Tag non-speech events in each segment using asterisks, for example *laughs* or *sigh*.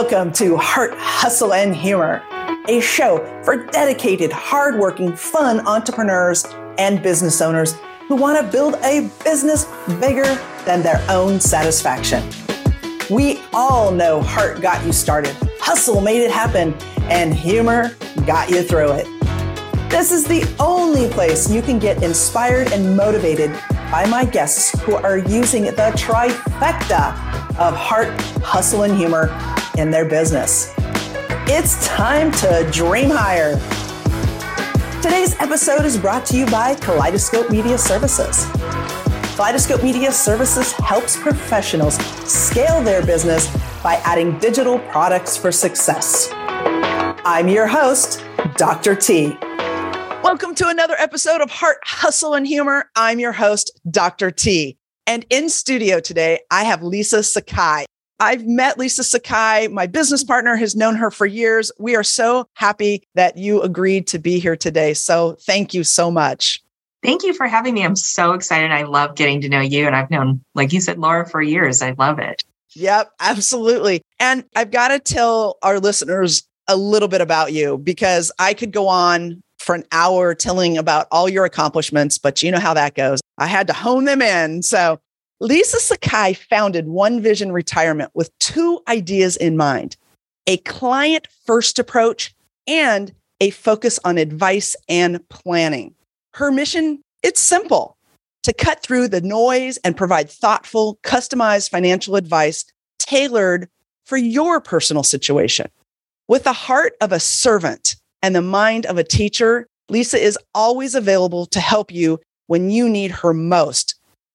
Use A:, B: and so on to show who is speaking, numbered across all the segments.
A: Welcome to Heart, Hustle, and Humor, a show for dedicated, hardworking, fun entrepreneurs and business owners who want to build a business bigger than their own satisfaction. We all know heart got you started, hustle made it happen, and humor got you through it. This is the only place you can get inspired and motivated by my guests who are using the trifecta of heart, hustle, and humor in their business. It's time to dream higher. Today's episode is brought to you by Kaleidoscope Media Services. Kaleidoscope Media Services helps professionals scale their business by adding digital products for success. I'm your host, Dr. T. Welcome to another episode of Heart, Hustle, and Humor. I'm your host, Dr. T. And in studio today, I have Lisa Sakai. I've met Lisa Sakai. My business partner has known her for years. We are so happy that you agreed to be here today. So thank you so much.
B: Thank you for having me. I'm so excited. I love getting to know you. And I've known, like you said, Laura for years. I love it.
A: Yep, absolutely. And I've got to tell our listeners a little bit about you because I could go on for an hour telling about all your accomplishments, but you know how that goes. I had to hone them in. So Lisa Sakai founded One Vision Retirement with two ideas in mind a client first approach and a focus on advice and planning. Her mission, it's simple to cut through the noise and provide thoughtful, customized financial advice tailored for your personal situation. With the heart of a servant and the mind of a teacher, Lisa is always available to help you when you need her most.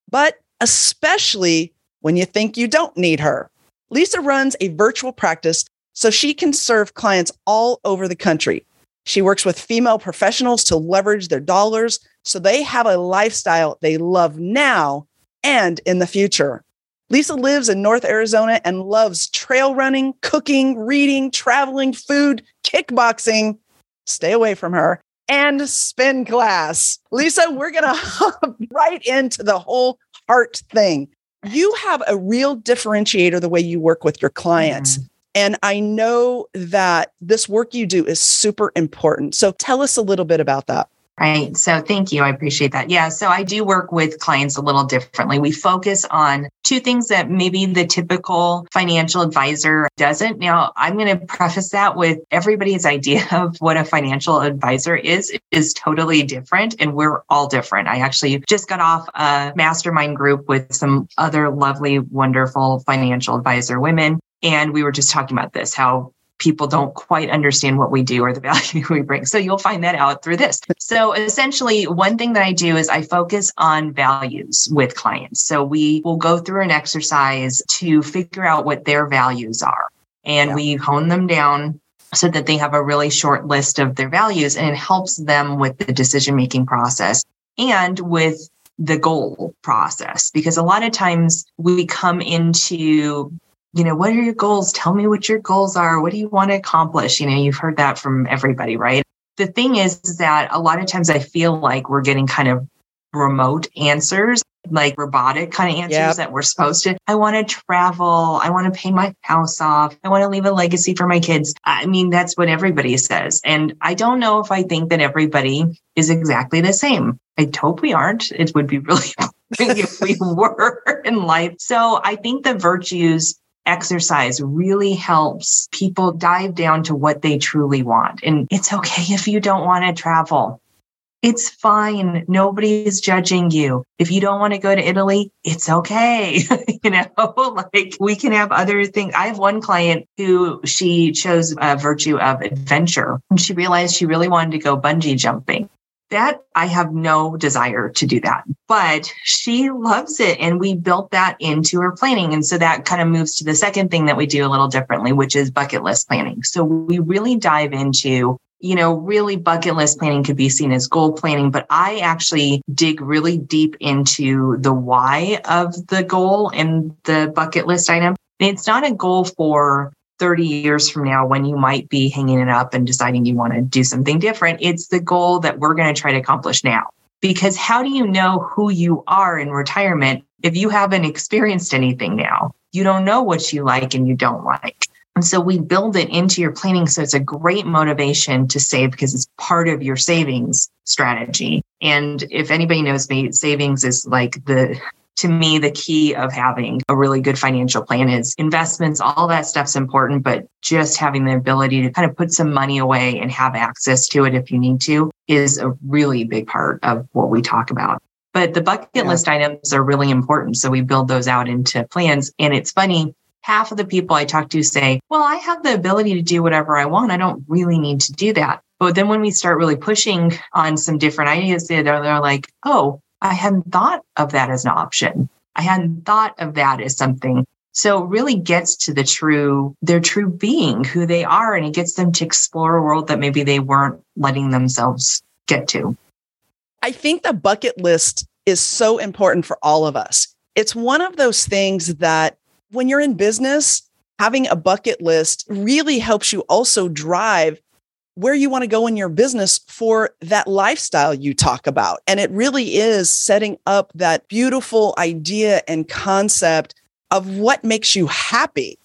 A: But especially when you think you don't need her. Lisa runs a virtual practice so she can serve clients all over the country. She works with female professionals to leverage their dollars so they have a lifestyle they love now and in the future. Lisa lives in North Arizona and loves trail running, cooking, reading, traveling, food, kickboxing. Stay away from her and spin class. Lisa, we're going *laughs* to hop right into the whole heart thing. You have a real differentiator the way you work with your clients. Mm-hmm. And I know that this work you do is super important. So tell us a little bit about that.
B: Right. So thank you. I appreciate that. Yeah. So I do work with clients a little differently. We focus on two things that maybe the typical financial advisor doesn't. Now, I'm going to preface that with everybody's *laughs* idea of what a financial advisor is is totally different and we're all different. I actually just got off a mastermind group with some other lovely, wonderful financial advisor women and we were just talking about this how people don't quite understand what we do or the value *laughs* we bring. So you'll find that out through this. So essentially, one thing that I do is I focus on values with clients. So we will go through an exercise to figure out what their values are. And yeah. we hone them down so that they have a really short list of their values and it helps them with the decision making process and with the goal process because a lot of times we come into you know, what are your goals? Tell me what your goals are. What do you want to accomplish? You know, you've heard that from everybody, right? The thing is, is that a lot of times I feel like we're getting kind of remote answers, like robotic kind of answers yep. that we're supposed to. I want to travel. I want to pay my house off. I want to leave a legacy for my kids. I mean, that's what everybody says. And I don't know if I think that everybody is exactly the same. I hope we aren't. It would be really *laughs* if we *laughs* were in life. So I think the virtues exercise really helps people dive down to what they truly want. And it's okay if you don't want to travel. It's fine. Nobody is judging you. If you don't want to go to Italy, it's okay. *laughs* you know, *laughs* like we can have other things. I have one client who she chose a virtue of adventure and she realized she really wanted to go bungee jumping that I have no desire to do that, but she loves it. And we built that into her planning. And so that kind of moves to the second thing that we do a little differently, which is bucket list planning. So we really dive into you know, really bucket list planning could be seen as goal planning, but I actually dig really deep into the why of the goal and the bucket list item. It's not a goal for 30 years from now when you might be hanging it up and deciding you want to do something different. It's the goal that we're going to try to accomplish now. Because how do you know who you are in retirement if you haven't experienced anything now? You don't know what you like and you don't like. And so we build it into your planning. So it's a great motivation to save because it's part of your savings strategy. And if anybody knows me, savings is like the to me, the key of having a really good financial plan is investments, all that stuff's important, but just having the ability to kind of put some money away and have access to it if you need to is a really big part of what we talk about. But the bucket yeah. list items are really important. So we build those out into plans. And it's funny, half of the people I talk to say, well, I have the ability to do whatever I want. I don't really need to do that. But then when we start really pushing on some different ideas, they're, they're like, oh, I hadn't thought of that as an option. I hadn't thought of that as something. So really gets to the true, their true being, who they are, and it gets them to explore a world that maybe they weren't letting themselves get to.
A: I think the bucket list is so important for all of us. It's one of those things that when you're in business, having a bucket list really helps you also drive where you want to go in your business for that lifestyle you talk about. And it really is setting up that beautiful idea and concept of what makes you happy.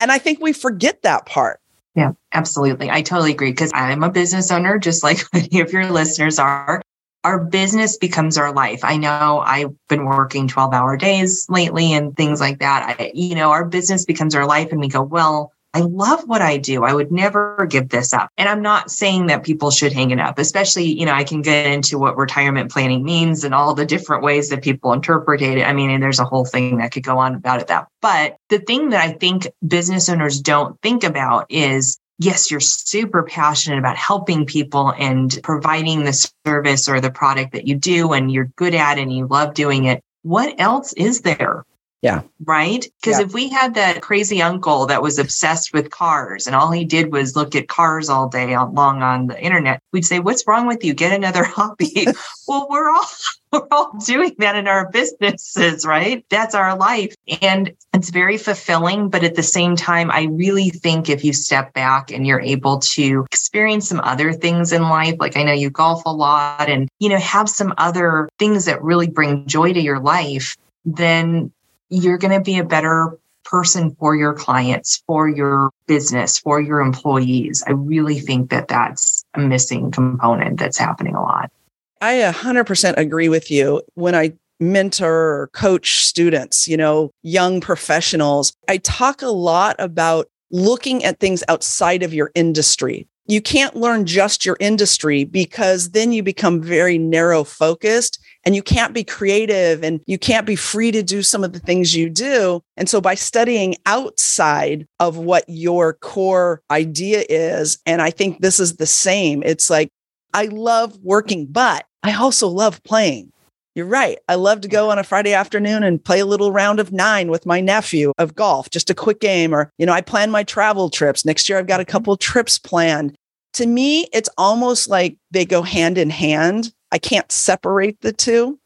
A: And I think we forget that part.
B: Yeah, absolutely. I totally agree because I'm a business owner, just like *laughs* many of your listeners are. Our business becomes our life. I know I've been working 12 hour days lately and things like that. I, you know, our business becomes our life and we go, well, I love what I do. I would never give this up. And I'm not saying that people should hang it up, especially, you know, I can get into what retirement planning means and all the different ways that people interpret it. I mean, and there's a whole thing that could go on about it that. But the thing that I think business owners don't think about is yes, you're super passionate about helping people and providing the service or the product that you do and you're good at and you love doing it. What else is there?
A: Yeah.
B: Right. Because yeah. if we had that crazy uncle that was obsessed with cars and all he did was look at cars all day long on the internet, we'd say, What's wrong with you? Get another *laughs* hobby. well, we're all *laughs* we're all doing that in our businesses, right? That's our life. And it's very fulfilling. But at the same time, I really think if you step back and you're able to experience some other things in life, like I know you golf a lot and, you know, have some other things that really bring joy to your life, then you're going to be a better person for your clients, for your business, for your employees. I really think that that's a missing component that's happening a lot.
A: I 100% agree with you. When I mentor or coach students, you know, young professionals, I talk a lot about looking at things outside of your industry. You can't learn just your industry because then you become very narrow focused and you can't be creative and you can't be free to do some of the things you do. And so by studying outside of what your core idea is, and I think this is the same, it's like, I love working, but I also love playing. You're right. I love to go on a Friday afternoon and play a little round of nine with my nephew of golf, just a quick game. Or, you know, I plan my travel trips. Next year, I've got a mm-hmm. couple trips planned. To me, it's almost like they go hand in hand. I can't separate the two.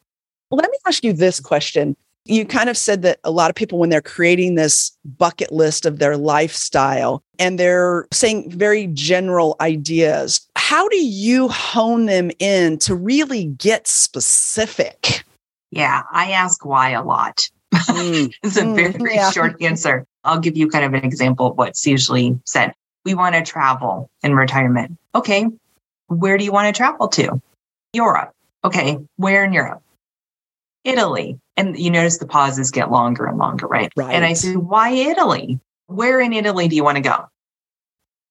A: Let me ask you this question. You kind of said that a lot of people, when they're creating this bucket list of their lifestyle and they're saying very general ideas, how do you hone them in to really get specific?
B: Yeah, I ask why a lot. Mm. *laughs* it's a very, very yeah. short answer. I'll give you kind of an example of what's usually said. We want to travel in retirement. Okay, where do you want to travel to? Europe. Okay, where in Europe? Italy. And you notice the pauses get longer and longer, right?
A: Right.
B: And I say, why Italy? Where in Italy do you want to go?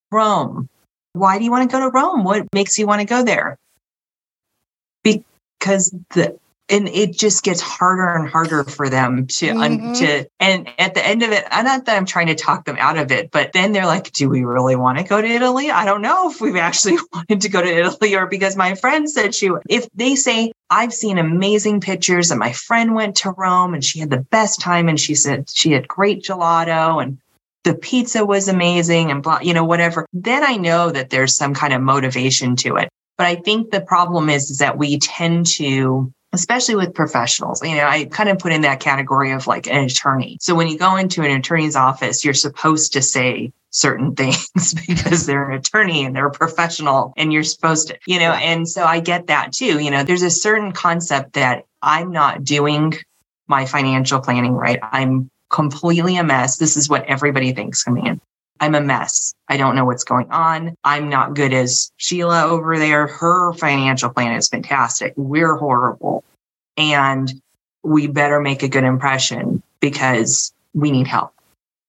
B: Rome. Why do you want to go to Rome? What makes you want to go there? Because the and it just gets harder and harder for them to mm-hmm. to and at the end of it I'm not that i'm trying to talk them out of it but then they're like do we really want to go to italy i don't know if we've actually *laughs* wanted to go to italy or because my friend said she if they say i've seen amazing pictures and my friend went to rome and she had the best time and she said she had great gelato and the pizza was amazing and blah, you know, whatever, then I know that there's some kind of motivation to it. But I think the problem is, is that we tend to especially with professionals. You know, I kind of put in that category of like an attorney. So when you go into an attorney's office, you're supposed to say certain *laughs* things because they're an attorney and they're a professional and you're supposed to, you know, and so I get that too. You know, there's a certain concept that I'm not doing my financial planning right. I'm completely a mess. This is what everybody thinks coming in. I'm a mess. I don't know what's going on. I'm not good as Sheila over there. Her financial plan is fantastic. We're horrible. And we better make a good impression because we need help.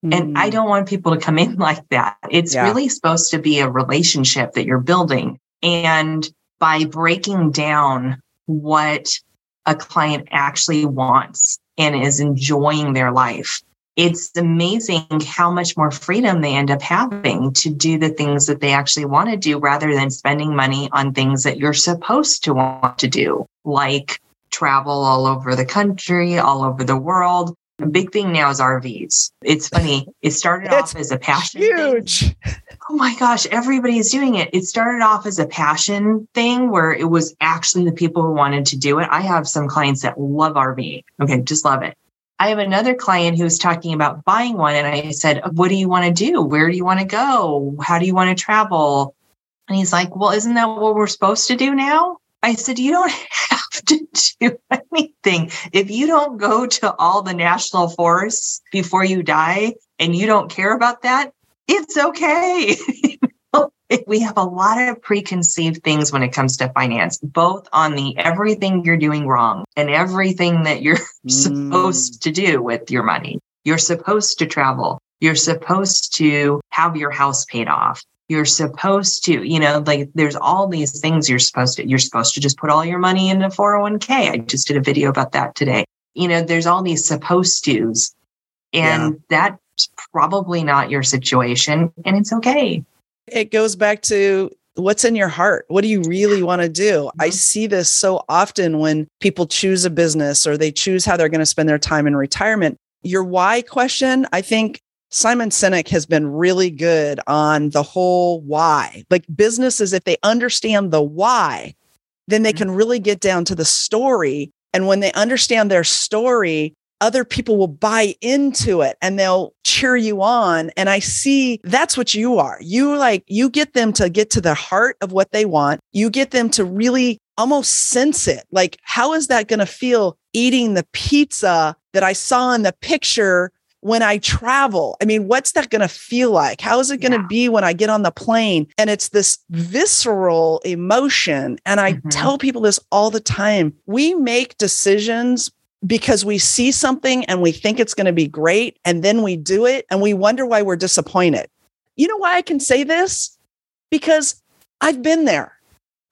B: Mm. And I hmm. don't want people to come in *laughs* like that. It's yeah. really supposed to be a relationship that you're building. And by breaking down what a client actually wants and is enjoying their life, it's amazing how much more freedom they end up having to do the things that they actually want to do rather than spending money on things that you're supposed to want to do, like travel all over the country, all over the world. The big thing now is RVs. It's funny. It started off as a passion.
A: Huge. Thing.
B: Oh my gosh, everybody's doing it. It started off as a passion thing where it was actually the people who wanted to do it. I have some clients that love RV. Okay, just love it. I have another client who's talking about buying one. And I said, What do you want to do? Where do you want to go? How do you want to travel? And he's like, Well, isn't that what we're supposed to do now? I said, You don't *laughs* have to do anything. If you don't go to all the national forests before you die and you don't care about that, it's okay. *laughs* we have a lot of preconceived things when it comes to finance, both on the everything you're doing wrong and everything that you're *laughs* mm. supposed to do with your money. You're supposed to travel. You're supposed to have your house paid off. You're supposed to, you know, like there's all these things you're supposed to, you're supposed to just put all your money into 401k. I just did a video about that today. You know, there's all these supposed to's and yeah. that's probably not your situation and it's okay
A: it goes back to what's in your heart what do you really want to do mm-hmm. i see this so often when people choose a business or they choose how they're going to spend their time in retirement your why question i think simon sinek has been really good on the whole why like businesses if they understand the why then they mm-hmm. can really get down to the story and when they understand their story other people will buy into it and they'll cheer you on. And I see that's what you are. You like, you get them to get to the heart of what they want. You get them to really almost sense it. Like, how is that going to feel eating the pizza that I saw in the picture when I travel? I mean, what's that going to feel like? How is it going to yeah. be when I get on the plane? And it's this visceral emotion. And I mm-hmm. tell people this all the time. We make decisions because we see something and we think it's going to be great and then we do it and we wonder why we're disappointed. You know why I can say this? Because I've been there.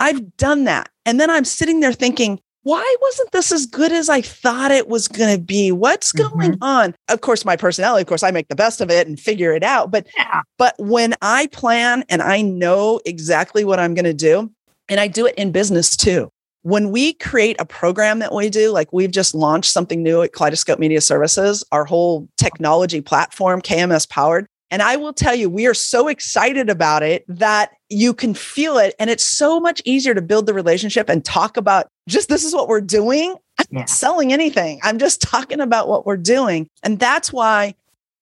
A: I've done that. And then I'm sitting there thinking, why wasn't this as good as I thought it was going to be? What's going mm-hmm. on? Of course, my personality, of course, I make the best of it and figure it out. But yeah. but when I plan and I know exactly what I'm going to do, and I do it in business too when we create a program that we do, like we've just launched something new at Kaleidoscope Media Services, our whole technology platform, KMS powered. And I will tell you, we are so excited about it that you can feel it. And it's so much easier to build the relationship and talk about just this is what we're doing. I'm yeah. not selling anything. I'm just talking about what we're doing. And that's why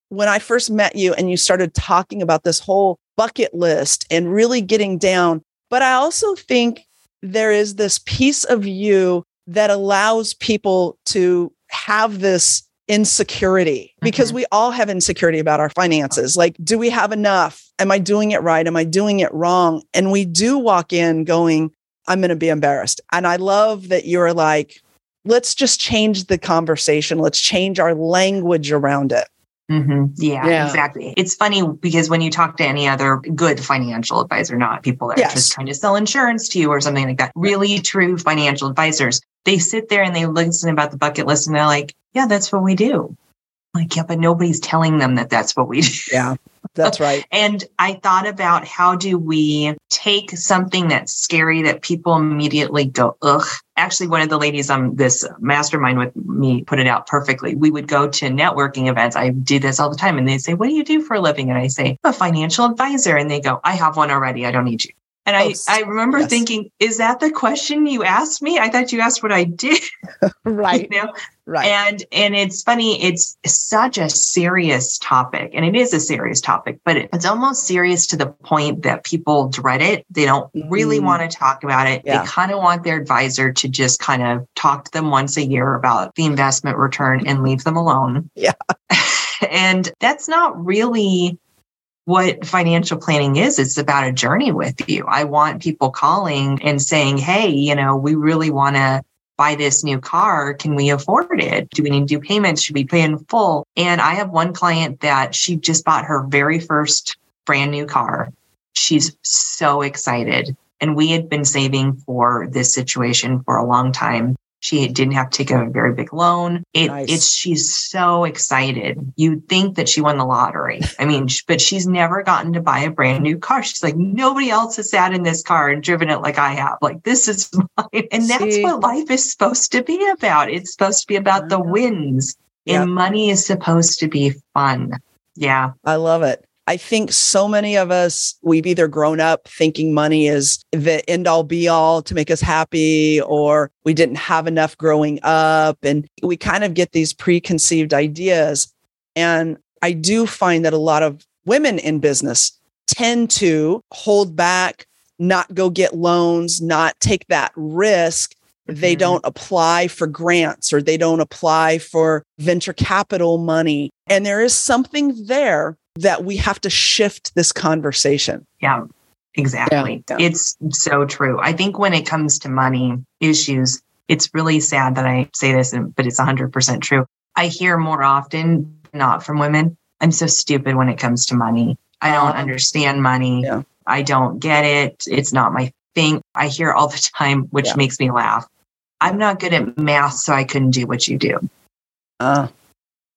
A: when I first met you and you started talking about this whole bucket list and really getting down, but I also think there is this piece of you that allows people to have this insecurity because mm-hmm. we all have insecurity about our finances. Like, do we have enough? Am I doing it right? Am I doing it wrong? And we do walk in going, I'm going to be embarrassed. And I love that you're like, let's just change the conversation. Let's change our language around it.
B: Mm-hmm. Yeah, yeah, exactly. It's funny because when you talk to any other good financial advisor, not people that yes. are just trying to sell insurance to you or something like that, really true financial advisors, they sit there and they listen about the bucket list and they're like, yeah, that's what we do. like, yeah, but nobody's telling them that that's what we do.
A: Yeah. That's right. *laughs*
B: and I thought about how do we take something that's scary that people immediately go, ugh. Actually, one of the ladies on this mastermind with me put it out perfectly. We would go to networking events. I do this all the time. And they say, What do you do for a living? And I say, A financial advisor. And they go, I have one already. I don't need you. And I, oh, I remember yes. thinking, is that the question you asked me? I thought you asked what I did. *laughs*
A: right.
B: You know?
A: Right.
B: And and it's funny, it's such a serious topic. And it is a serious topic, but it, it's almost serious to the point that people dread it. They don't really mm. want to talk about it. Yeah. They kind of want their advisor to just kind of talk to them once a year about the investment return and leave them alone.
A: Yeah. *laughs*
B: and that's not really what financial planning is. It's about a journey with you. I want people calling and saying, Hey, you know, we really want to buy this new car. Can we afford it? Do we need to do payments? Should we pay in full? And I have one client that she just bought her very first brand new car. She's so excited. And we had been saving for this situation for a long time. She didn't have to take a very big loan. It, nice. It's she's so excited. You'd think that she won the lottery. I mean, but she's never gotten to buy a brand new car. She's like, nobody else has sat in this car and driven it like I have. Like this is *laughs* mine, and that's See? what life is supposed to be about. It's supposed to be about the mm-hmm. wins, yep. and money is supposed to be fun. Yeah,
A: I love it. I think so many of us, we've either grown up thinking money is the end all be all to make us happy, or we didn't have enough growing up. And we kind of get these preconceived ideas. And I do find that a lot of women in business tend to hold back, not go get loans, not take that risk. They mm-hmm. don't apply for grants or they don't apply for venture capital money. And there is something there that we have to shift this conversation.
B: Yeah, exactly. Yeah, yeah. It's so true. I think when it comes to money issues, it's really sad that I say this, but it's 100% true. I hear more often, not from women, I'm so stupid when it comes to money. I don't um, understand money. Yeah. I don't get it. It's not my thing. I hear all the time, which makes me laugh. I'm not good at math, so I couldn't do what you do. Uh,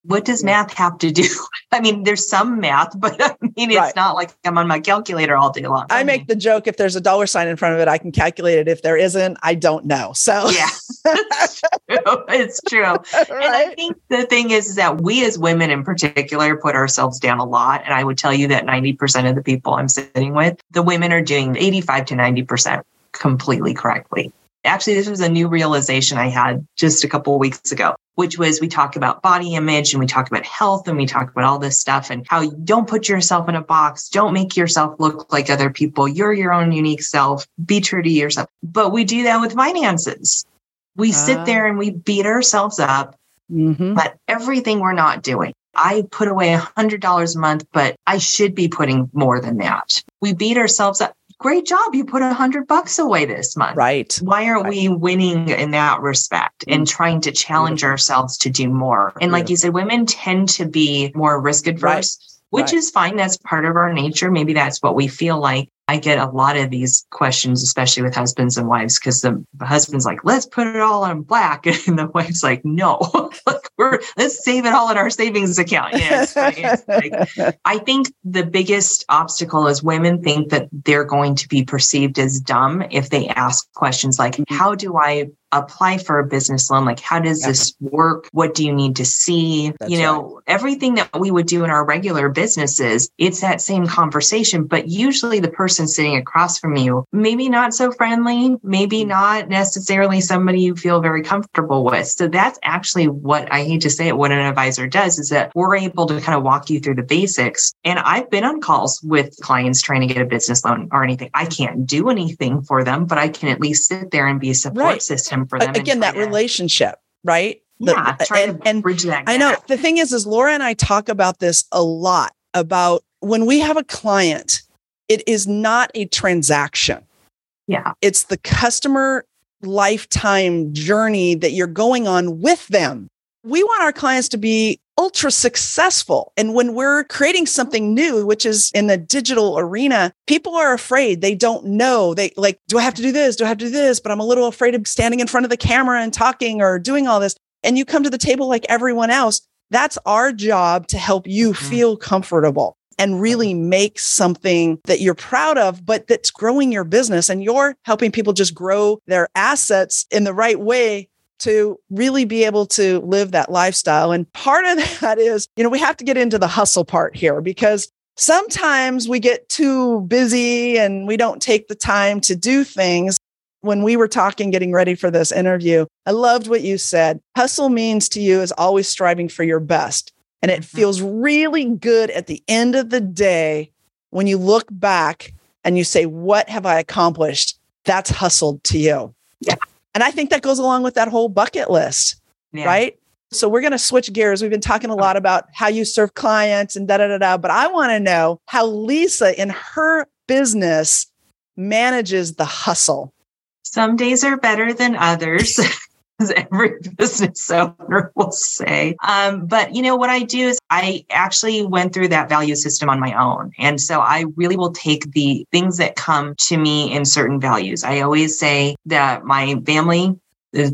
B: what does math have to do? *laughs* I mean, there's some math, but I mean, it's right. not like I'm on my calculator all day long.
A: I,
B: I
A: make the joke if there's a dollar sign in front of it, I can calculate it. If there isn't, I don't know. So,
B: yeah, *laughs* it's true. right? And I think the thing is, is that we as women in particular put ourselves down a lot. And I would tell you that 90% of the people I'm sitting with, the women are doing 85 to 90% completely correctly. Actually, this was a new realization I had just a couple of weeks ago, which was we talk about body image and we talk about health and we talk about all this stuff and how you don't put yourself in a box. Don't make yourself look like other people. You're your own unique self. Be true to yourself. But we do that with finances. We uh, sit ah. there and we beat ourselves up, mm-hmm. but everything we're not doing. I put away a hundred dollars a month, but I should be putting more than that. We beat ourselves up great job. You put a hundred bucks away this month.
A: Right.
B: Why aren't right. we winning in that respect and mm-hmm. trying to challenge ourselves to do more? And like you said, women tend to be more risk adverse. Right which right. is fine. That's part of our nature. Maybe that's what we feel like. I get a lot of these questions, especially with husbands and wives, because the, the, husband's like, let's put it all on black. *laughs* And the wife's like, no, *laughs* we're, let's save it all in our savings account. Yeah, it's It's like, *laughs* I think the biggest obstacle is women think that they're going to be perceived as dumb if they ask questions like, mm-hmm. how do I apply for a business loan? Like how does this work? What do you need to see? That's you know right. everything that we would do in our regular businesses it's that same conversation but usually the person sitting across from you maybe not so friendly maybe mm. not necessarily somebody you feel very comfortable with. So that's actually what i hate to say it what an advisor does is that we're able to kind of walk you through the basics. And i've been on calls with clients trying to get a business loan or anything. I can't do anything for them but i can at least sit there and be a support right. system for them.
A: Again, that relationship, right?
B: Yeah, the, and, and bridge that.
A: I know the thing is, is Laura and I talk about this a lot about when we have a client, it is not a transaction.
B: Yeah.
A: It's the customer lifetime journey that you're going on with them. We want our clients to be ultra successful. And when we're creating something new, which is in the digital arena, people are afraid. They don't know. They like, do I have to do this? Do I have to do this? But I'm a little afraid of standing in front of the camera and talking or doing all this. And you come to the table like everyone else. That's our job to help you mm-hmm. feel comfortable and really make something that you're proud of, but that's growing your business. And you're helping people just grow their assets in the right way to really be able to live that lifestyle. And part of *laughs* that is, you know, we have to get into the hustle part here because sometimes we get too busy and we don't take the time to do things. When we were talking, getting ready for this interview, I loved what you said. Hustle means to you is always striving for your best. And it mm-hmm. feels really good at the end of the day when you look back and you say, What have I accomplished? That's hustled to you. And I think that goes along with that whole bucket list, yeah. right? So we're going to switch gears. We've been talking a oh. lot about how you serve clients and da da da da, but I want to know how Lisa in her business manages the hustle.
B: Some days are better than others. *laughs* as every *laughs* business owner will say. Um, but you know what I do is I actually went through that value system on my own, and so I really will take the things that come to me in certain values. I always say that my family.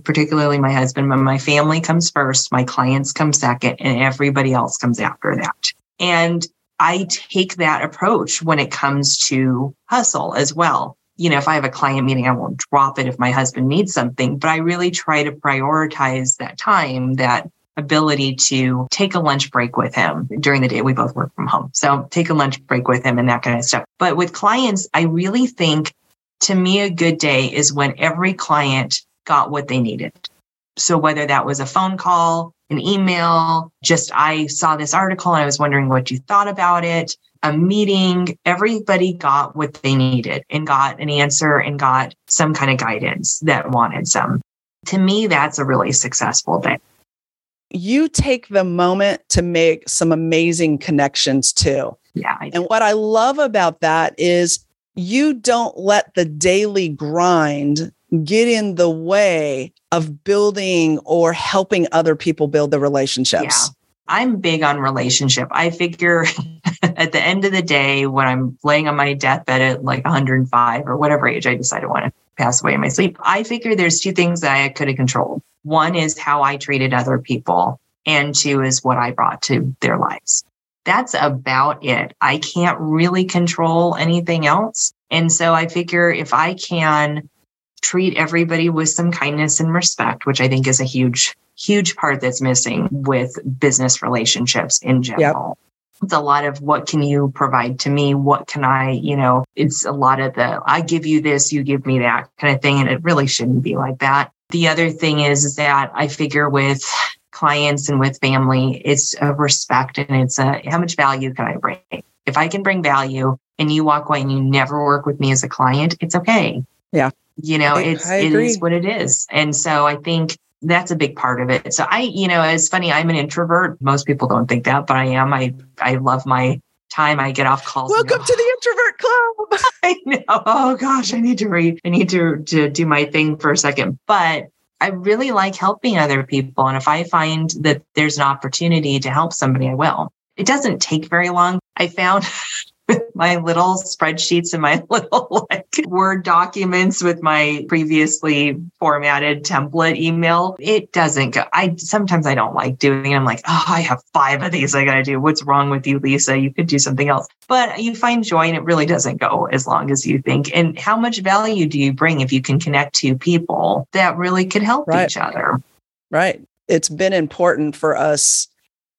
B: Particularly my husband, but my family comes first, my clients come second, and everybody else comes after that. And I take that approach when it comes to hustle as well you know, if I have a client meeting, I won't drop it if my husband needs something, but I really try to prioritize that time, that ability to take a lunch break with him during the day. We both work from home. So take a lunch break with him and that kind of stuff. But with clients, I really think to me, a good day is when every client got what they needed. So whether that was a phone call, an email, just I saw this article and I was wondering what you thought about it, a meeting, everybody got what they needed and got an answer and got some kind of guidance that wanted some. To me, that's a really successful day.
A: You take the moment to make some amazing connections too.
B: Yeah.
A: And what I love about that is you don't let the daily grind get in the way of building or helping other people build the relationships.
B: I'm big on relationship. I figure *laughs* at the end of the day, when I'm laying on my deathbed at like 105 or whatever age I decide I want to pass away in my sleep, I figure there's two things that I could have controlled. One is how I treated other people, and two is what I brought to their lives. That's about it. I can't really control anything else. And so I figure if I can treat everybody with some kindness and respect, which I think is a huge, huge part that's missing with business relationships in general. Yep it's a lot of what can you provide to me? What can i you know it's a lot of the i give you this you give me that kind of thing and it really shouldn't be like that. The other thing is that i figure with clients and with family it's a respect and it's a how much value can i bring? If i can bring value and you walk away and you never work with me as a client it's okay.
A: Yeah.
B: You know, I, it's I it is what it is. And so I think that's a big part of it. So I, you know, it's funny, I'm an introvert. Most people don't think that, but I am. I I love my time I get off calls.
A: Welcome go, to the introvert club. *laughs*
B: I know. Oh gosh, I need to read. I need to to do my thing for a second. But I really like helping other people. And if I find that there's an opportunity to help somebody, I will. It doesn't take very long. I found *laughs* with *laughs* my little spreadsheets and my *laughs* little like Word documents with my previously formatted template email. It doesn't go. I sometimes I don't like doing it. I'm like, oh, I have five of these I got to do. What's wrong with you, Lisa? You could do something else. But you find joy and it really doesn't go as long as you think. And how much value do you bring if you can connect to people that really could help right. each other?
A: Right. It's been important for us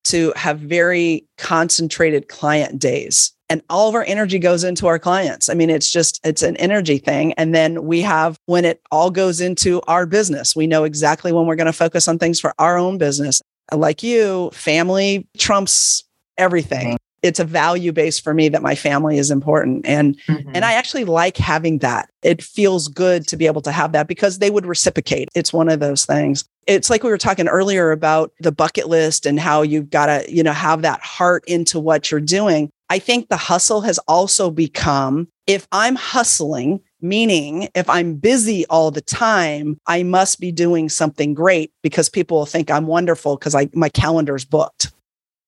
A: to have very concentrated client days and all of our energy goes into our clients. I mean, it's just, it's an energy thing. And then we have when it all goes into our business, we know exactly when we're going to focus on things for our own business. Like you, family trumps everything. It's a value base for me that my family is important. And, mm-hmm. and I actually like having that. It feels good to be able to have that because they would reciprocate. It's one of those things it's like we were talking earlier about the bucket list and how you've got to you know have that heart into what you're doing I think the hustle has also become if I'm hustling, meaning if I'm busy all the time, I must be doing something great because people will think I'm wonderful because my calendar's booked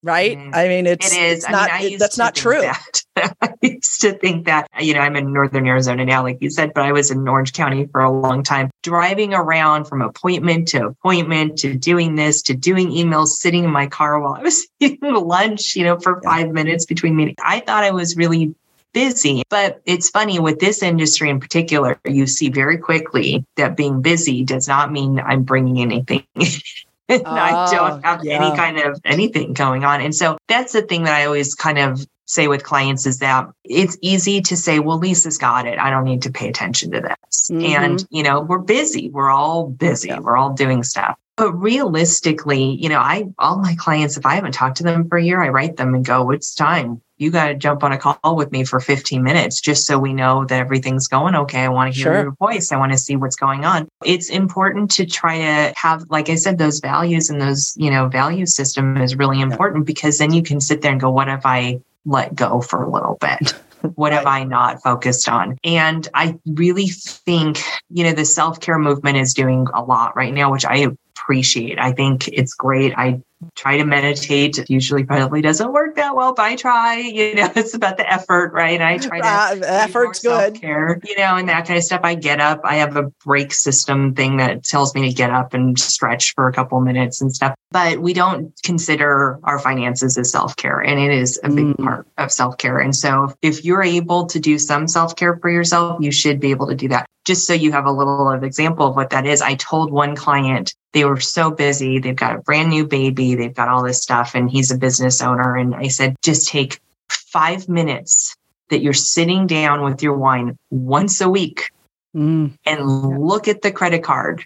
A: right? Mm, I mean, it's, it is. It's not, mean, it, that's not true.
B: That. *laughs* I used to think that, you know, I'm in Northern Arizona now, like you said, but I was in Orange County for a long time, driving around from appointment to appointment to doing this to doing emails, sitting in my car while I was *laughs* eating lunch, you know, for five minutes between meetings. I thought I was really busy. But it's funny with this industry in particular, you see very quickly that being busy does not mean I'm bringing anything *laughs* *laughs* and oh, I don't have yeah. any kind of anything going on. And so that's the thing that I always kind of say with clients is that it's easy to say, well, Lisa's got it. I don't need to pay attention to this. Mm-hmm. And, you know, we're busy. We're all busy. Yeah. We're all doing stuff. But realistically, you know, I, all my clients, if I haven't talked to them for a year, I write them and go, it's time. You got to jump on a call with me for 15 minutes just so we know that everything's going okay. I want to hear sure. your voice. I want to see what's going on. It's important to try to have, like I said, those values and those, you know, value system is really important yeah. because then you can sit there and go, what if I let go for a little bit? *laughs* what have I not focused on? And I really think, you know, the self care movement is doing a lot right now, which I appreciate. I think it's great. I try to meditate. It usually probably doesn't work that well, but I try. You know, *laughs* it's about the effort, right? I try to uh,
A: effort's good.
B: Care, you know, and that kind of stuff. I get up. I have a break system thing that tells me to get up and stretch for a couple minutes and stuff. But we don't consider our finances as self care, and it is a big mm. part of self care. And so, if you're able to do some self care for yourself, you should be able to do that. Just so you have a little of example of what that is, I told one client they were so busy. They've got a brand new baby. They've got all this stuff and he's a business owner. And I said, just take five minutes that you're sitting down with your wine once a week mm. and look at the credit card.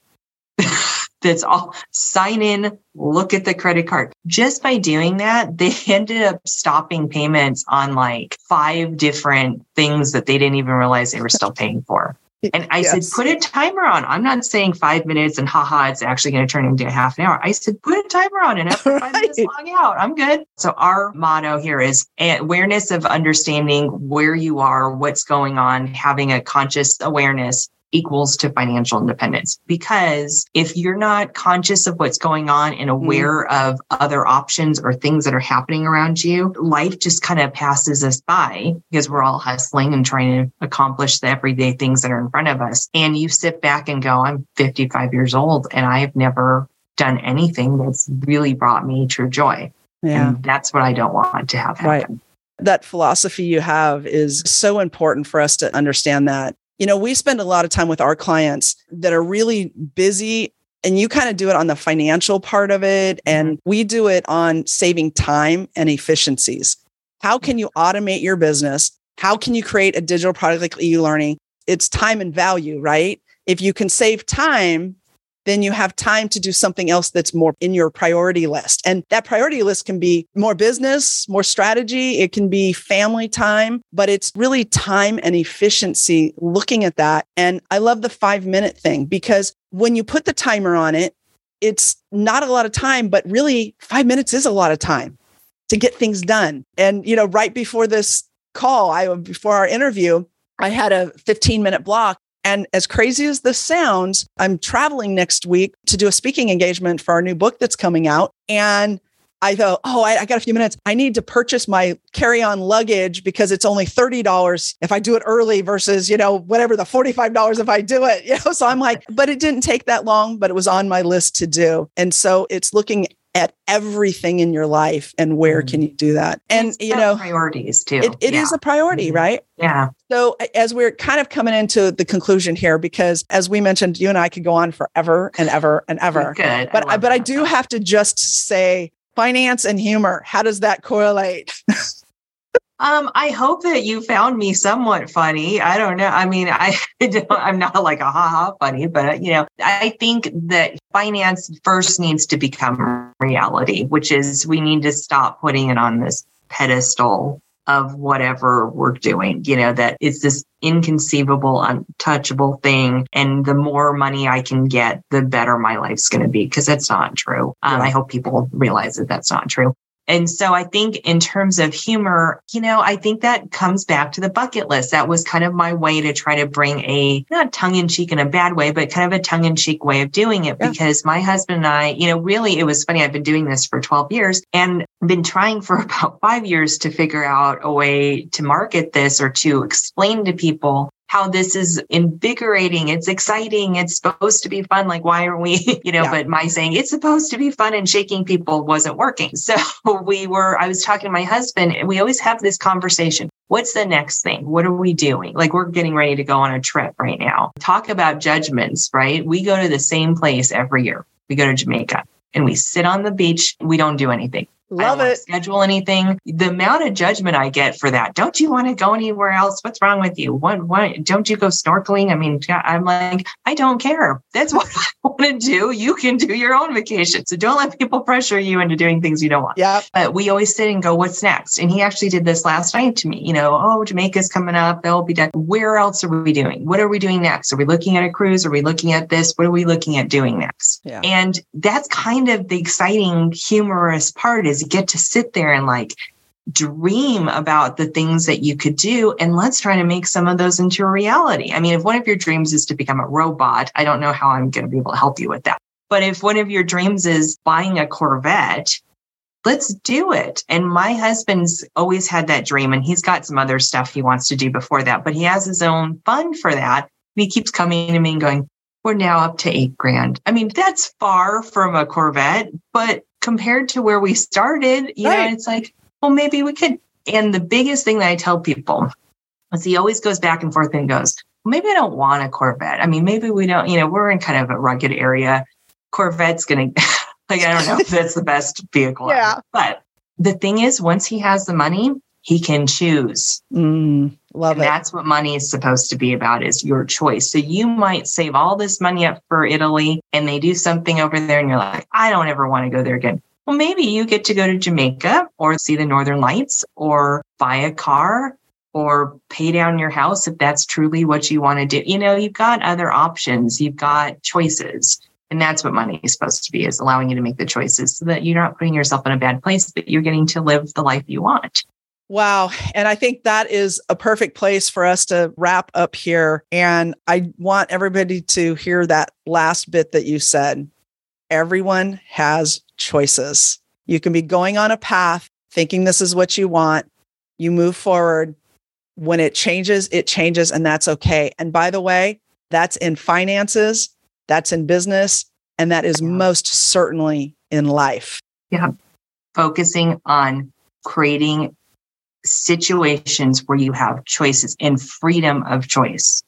B: *laughs* That's all. Sign in, look at the credit card. Just by doing that, they *laughs* ended up stopping payments on like five different things that they didn't even realize they were still paying for. And I yes. said, put a timer on. I'm not saying five minutes and haha, it's actually going to turn into a half an hour. I said, put a timer on and after five minutes, log out. I'm good. So our motto here is awareness of understanding where you are, what's going on, having a conscious awareness equals to financial independence. Because if you're not conscious of what's going on and mm-hmm. aware mm. of other options or things that are happening around you, life just kind of passes us by because we're all hustling and trying to accomplish the everyday things that are in front of us. And you sit back and go, I'm 55 years old and I've never done anything that's really brought me true joy. Yeah. And that's what I don't want to have happen. Right
A: that philosophy you have is so important for us to understand that you know, we spend a lot of time with our clients that are really busy and you kind of do it on the financial part of it and mm-hmm. we do it on saving time and efficiencies. How can you automate your business? How can you create a digital product like e-learning? It's time and value, right? If you can save time, then you have time to do something else that's more in your priority list. And that priority list can be more business, more strategy. It can be family time, but it's really time and efficiency looking at that. And I love the five minute thing because when you put the timer on it, it's not a lot of time, but really five minutes is a lot of time to get things done. And, you know, right before this call, I, before our interview, I had a 15 minute block and as crazy as this sounds, I'm traveling next week to do a speaking engagement for our new book that's coming out. And I thought, oh, I, I, got a few minutes. I need to purchase my carry-on luggage because it's only $30 if I do it early versus, you know, whatever the $45 if I do it. *laughs* You know, so I'm like, but it didn't take that long, but it was on my list to do. And so it's looking at everything in your life and where mm-hmm. can you do that and
B: it's
A: you know
B: priorities too
A: it, it yeah. is a priority mm-hmm. right
B: yeah
A: so as we're kind of coming into the conclusion here because as we mentioned you and i could go on forever and ever and *laughs* ever
B: Good.
A: but I, but i do have to just say finance and humor how does that correlate *laughs*
B: Um, I hope that you found me somewhat funny. I don't know. I mean, *laughs* I I'm not like a ha ha funny, but you know, I think that finance first needs to become reality, which is we need to stop putting it on this pedestal of whatever we're doing. You know, that it's this inconceivable, untouchable thing. And the more money I can get, the better my life's going to be because that's not true. Um, I hope people realize that that's not true. And so I think in terms of humor, you know, I think that comes back to the bucket list. That was kind of my way to try to bring a not tongue in cheek in a bad way, but kind of a tongue in cheek way of doing it yeah. because my husband and I, you know, really it was funny. I've been doing this for 12 years and been trying for *laughs* about five years to figure out a way to market this or to explain to people how this is invigorating. It's exciting. It's supposed to be fun. Like, why are we, *laughs* you know, yeah. but my saying it's supposed to be fun and shaking people wasn't working. So *laughs* we were, I was talking to my husband and we always have this conversation. What's the next thing? What are we doing? Like we're getting ready to go on a trip right now. Talk about judgments, right? We go to the same place every year. We go to Jamaica and we sit on the beach. We don't do anything.
A: Love it.
B: Schedule anything. The amount of judgment I get for that. Don't you want to go anywhere else? What's wrong with you? What? What? Don't you go snorkeling? I mean, I'm like, I don't care. That's *laughs* what I want to do. You can do your own vacation. So don't let people pressure you into doing things you don't want.
A: Yeah.
B: But we always sit and go, what's next? And he actually did this last night to me. You know, oh, Jamaica's coming up. They'll be done. Where else are we doing? What are we doing next? Are we looking at a cruise? Are we looking at this? What are we looking at doing next?
A: Yeah.
B: And that's kind of the exciting, humorous part is get to sit there and like dream about the things that you could do and let's try to make some of those into a reality. I mean, if one of your dreams is to become a robot, I don't know how I'm going to be able to help you with that. But if one of your dreams is buying a Corvette, let's do it. And my husband's always had that dream and he's got some other stuff he wants to do before that, but he has his own fund for that. And he keeps coming to me and going, we're now up to eight grand. I mean, that's far from a Corvette, but compared to where we started, you right. know, it's like, well, maybe we could. And the biggest thing that I tell people is he always goes back and forth and goes, maybe I don't want a Corvette. I mean, maybe we don't, you know, we're in kind of a rugged area. Corvette's going *laughs* to, like, I don't know if that's the best vehicle.
A: Yeah.
B: Ever. But the thing is, once he has the money, he can choose.
A: Mm, love
B: and
A: it.
B: That's what money is supposed to be about is your choice. So you might save all this money up for Italy and they do something over there and you're like, I don't ever want to go there again. Well, maybe you get to go to Jamaica or see the Northern Lights or buy a car or pay down your house if that's truly what you want to do. You know, you've got other options, you've got choices. And that's what money is supposed to be is allowing you to make the choices so that you're not putting yourself in a bad place, but you're getting to live the life you want.
A: Wow. And I think that is a perfect place for us to wrap up here. And I want everybody to hear that last bit that you said. Everyone has choices. You can be going on a path thinking this is what you want. You move forward. When it changes, it changes, and that's okay. And by the way, that's in finances, that's in business, and that is most certainly in life.
B: Yeah. Focusing on creating situations where you have choices and freedom of choice.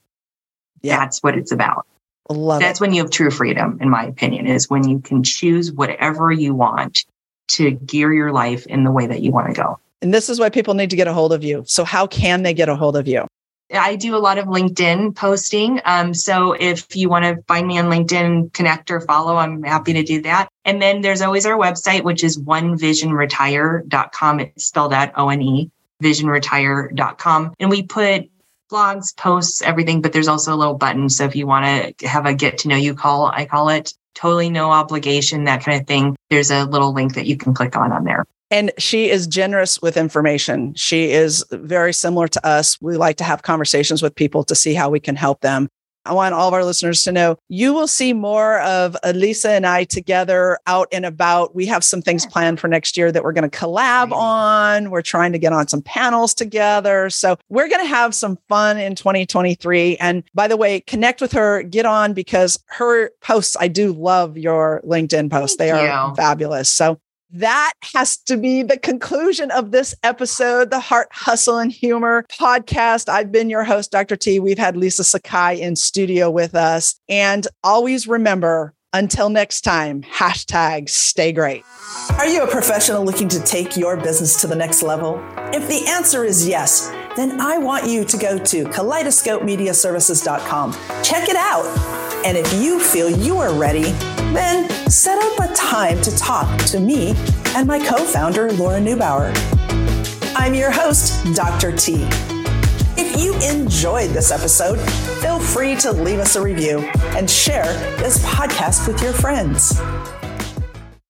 B: Yeah. That's what it's about.
A: Love
B: That's
A: it.
B: when you have true freedom, in my opinion, is when you can choose whatever you want to gear your life in the way that you want to go.
A: And this is why people need to get a hold of you. So, how can they get a hold of you?
B: I do a lot of LinkedIn posting. Um, so if you want to find me on LinkedIn, connect or follow, I'm happy to do that. And then there's always our website, which is onevisionretire.com. It's spelled out O N E visionretire.com. And we put blogs, posts, everything, but there's also a little button. So if you want to have a get to know you call, I call it totally no obligation, that kind of thing. There's a little link that you can click on on there.
A: And she is generous with information. She is very similar to us. We like to have conversations with people to see how we can help them. I want all of our listeners to know you will see more of Lisa and I together out and about. We have some things planned for next year that we're going to collab on. We're trying to get on some panels together. So we're going to have some fun in 2023. And by the way, connect with her, get on because her posts, I do love your LinkedIn posts.
B: Thank
A: they
B: you.
A: are fabulous. So that has to be the conclusion of this episode, the Heart, Hustle, and Humor podcast. I've been your host, Dr. T. We've had Lisa Sakai in studio with us. And always remember, until next time, hashtag stay great. Are you a professional looking to take your business to the next level? If the answer is yes, then I want you to go to kaleidoscopemediaservices.com. Check it out. And if you feel you are ready, then set up a time to talk to me and my co founder, Laura Neubauer. I'm your host, Dr. T. If you enjoyed this episode, feel free to leave us a review and share this podcast with your friends.